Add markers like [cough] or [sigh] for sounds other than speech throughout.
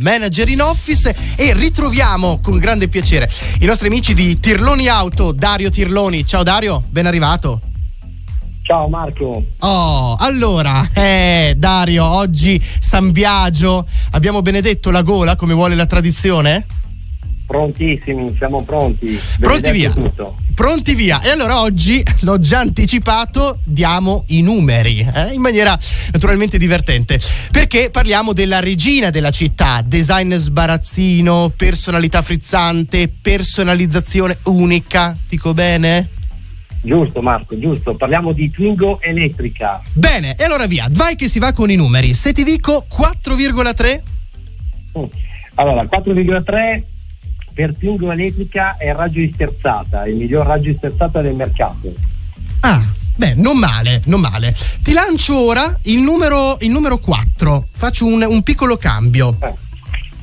manager in office e ritroviamo con grande piacere i nostri amici di Tirloni Auto, Dario Tirloni. Ciao Dario, ben arrivato. Ciao Marco. Oh, allora, eh, Dario, oggi San Biagio, abbiamo benedetto la gola come vuole la tradizione? Prontissimi, siamo pronti. Pronti via. Tutto. Pronti via. E allora oggi, l'ho già anticipato, diamo i numeri eh, in maniera naturalmente divertente. Perché parliamo della regina della città, design sbarazzino, personalità frizzante, personalizzazione unica. Dico bene? Giusto Marco, giusto. Parliamo di Twingo elettrica. Bene, e allora via, vai che si va con i numeri. Se ti dico 4,3? Mm. Allora, 4,3 per Twingo elettrica è il raggio di sterzata, il miglior raggio di sterzata del mercato. Ah, beh, non male, non male. Ti lancio ora il numero, il numero 4, faccio un, un piccolo cambio. Eh.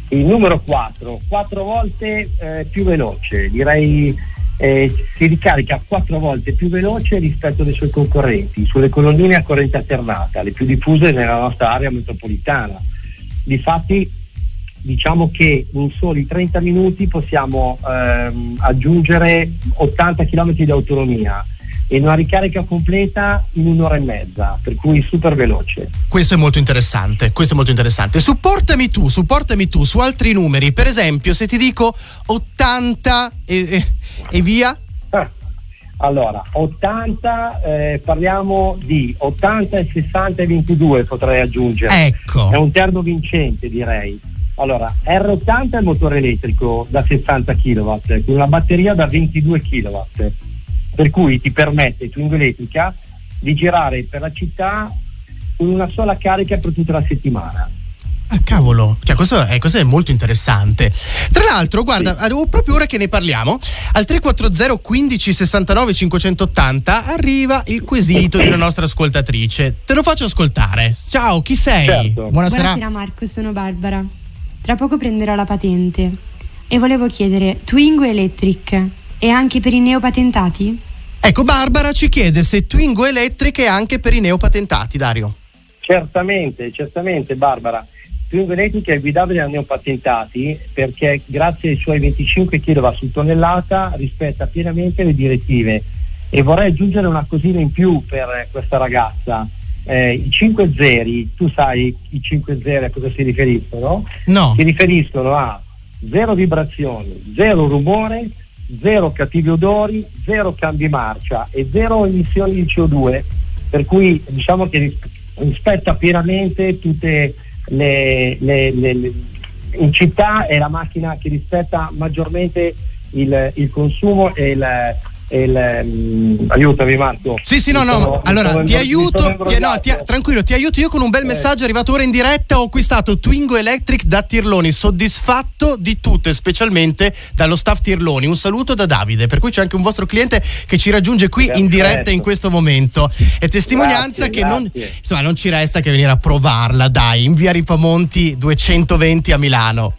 Il numero 4, 4 volte eh, più veloce, direi eh, si ricarica 4 volte più veloce rispetto alle sue concorrenti, sulle colonnine a corrente alternata, le più diffuse nella nostra area metropolitana. Difatti diciamo che in soli 30 minuti possiamo ehm, aggiungere 80 km di autonomia e una ricarica completa in un'ora e mezza, per cui super veloce. Questo è molto interessante, questo è molto interessante. Supportami tu, supportami tu su altri numeri, per esempio se ti dico 80 e, e, e via? Ah, [laughs] allora, 80, eh, parliamo di 80 e 60 e 22 potrei aggiungere. Ecco. È un terno vincente direi allora, R80 è il motore elettrico da 60 kW con una batteria da 22 kW, per cui ti permette Twingo elettrica di girare per la città con una sola carica per tutta la settimana. Ah, cavolo, cioè, questo, è, questo, è, molto interessante. Tra l'altro, guarda, sì. proprio ora che ne parliamo, al 340 15 69 580 arriva il quesito di una nostra ascoltatrice. Te lo faccio ascoltare. Ciao, chi sei? Certo. Buonasera. Buonasera Marco, sono Barbara. Tra poco prenderò la patente e volevo chiedere, Twingo Electric è anche per i neopatentati? Ecco, Barbara ci chiede se Twingo Electric è anche per i neopatentati, Dario. Certamente, certamente Barbara. Twingo Electric è guidabile a neopatentati perché grazie ai suoi 25 kW su tonnellata rispetta pienamente le direttive e vorrei aggiungere una cosina in più per questa ragazza eh, i 5 zeri, tu sai i 5 zeri a cosa si riferiscono? No. Si riferiscono a zero vibrazioni, zero rumore, zero cattivi odori, zero cambi marcia e zero emissioni di CO2, per cui diciamo che rispetta pienamente tutte le, le, le, le in città è la macchina che rispetta maggiormente il, il consumo e il, il, um, aiutami Marco sì sì no no sono, allora sono, ti aiuto ti, no, ti, tranquillo ti aiuto io con un bel eh. messaggio arrivato ora in diretta ho acquistato Twingo Electric da Tirloni soddisfatto di tutto e specialmente dallo staff Tirloni un saluto da Davide per cui c'è anche un vostro cliente che ci raggiunge qui Perfetto. in diretta in questo momento è testimonianza grazie, che grazie. Non, insomma, non ci resta che venire a provarla dai in via Ripamonti 220 a Milano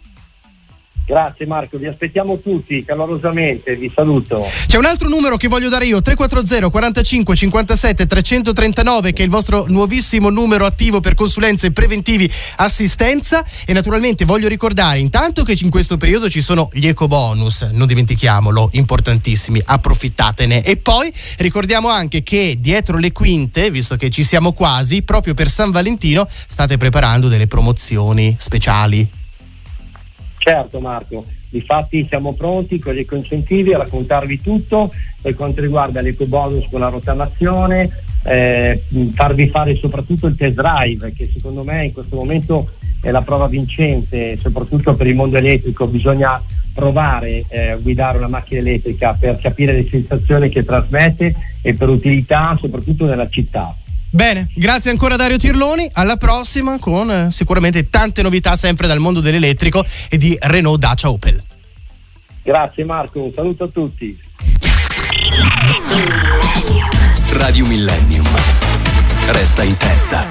Grazie Marco, vi aspettiamo tutti calorosamente, vi saluto. C'è un altro numero che voglio dare io, 340 45 57 339 che è il vostro nuovissimo numero attivo per consulenze preventivi assistenza. E naturalmente voglio ricordare intanto che in questo periodo ci sono gli eco bonus, non dimentichiamolo, importantissimi, approfittatene. E poi ricordiamo anche che dietro le quinte, visto che ci siamo quasi, proprio per San Valentino state preparando delle promozioni speciali Certo Marco, difatti siamo pronti con gli incentivi a raccontarvi tutto per quanto riguarda l'eco bonus con la rottamazione, eh, farvi fare soprattutto il test drive che secondo me in questo momento è la prova vincente, soprattutto per il mondo elettrico bisogna provare eh, a guidare una macchina elettrica per capire le sensazioni che trasmette e per utilità soprattutto nella città. Bene, grazie ancora Dario Tirloni, alla prossima con eh, sicuramente tante novità sempre dal mondo dell'elettrico e di Renault Dacia Opel. Grazie Marco, un saluto a tutti. Radio Millennium. Resta in testa.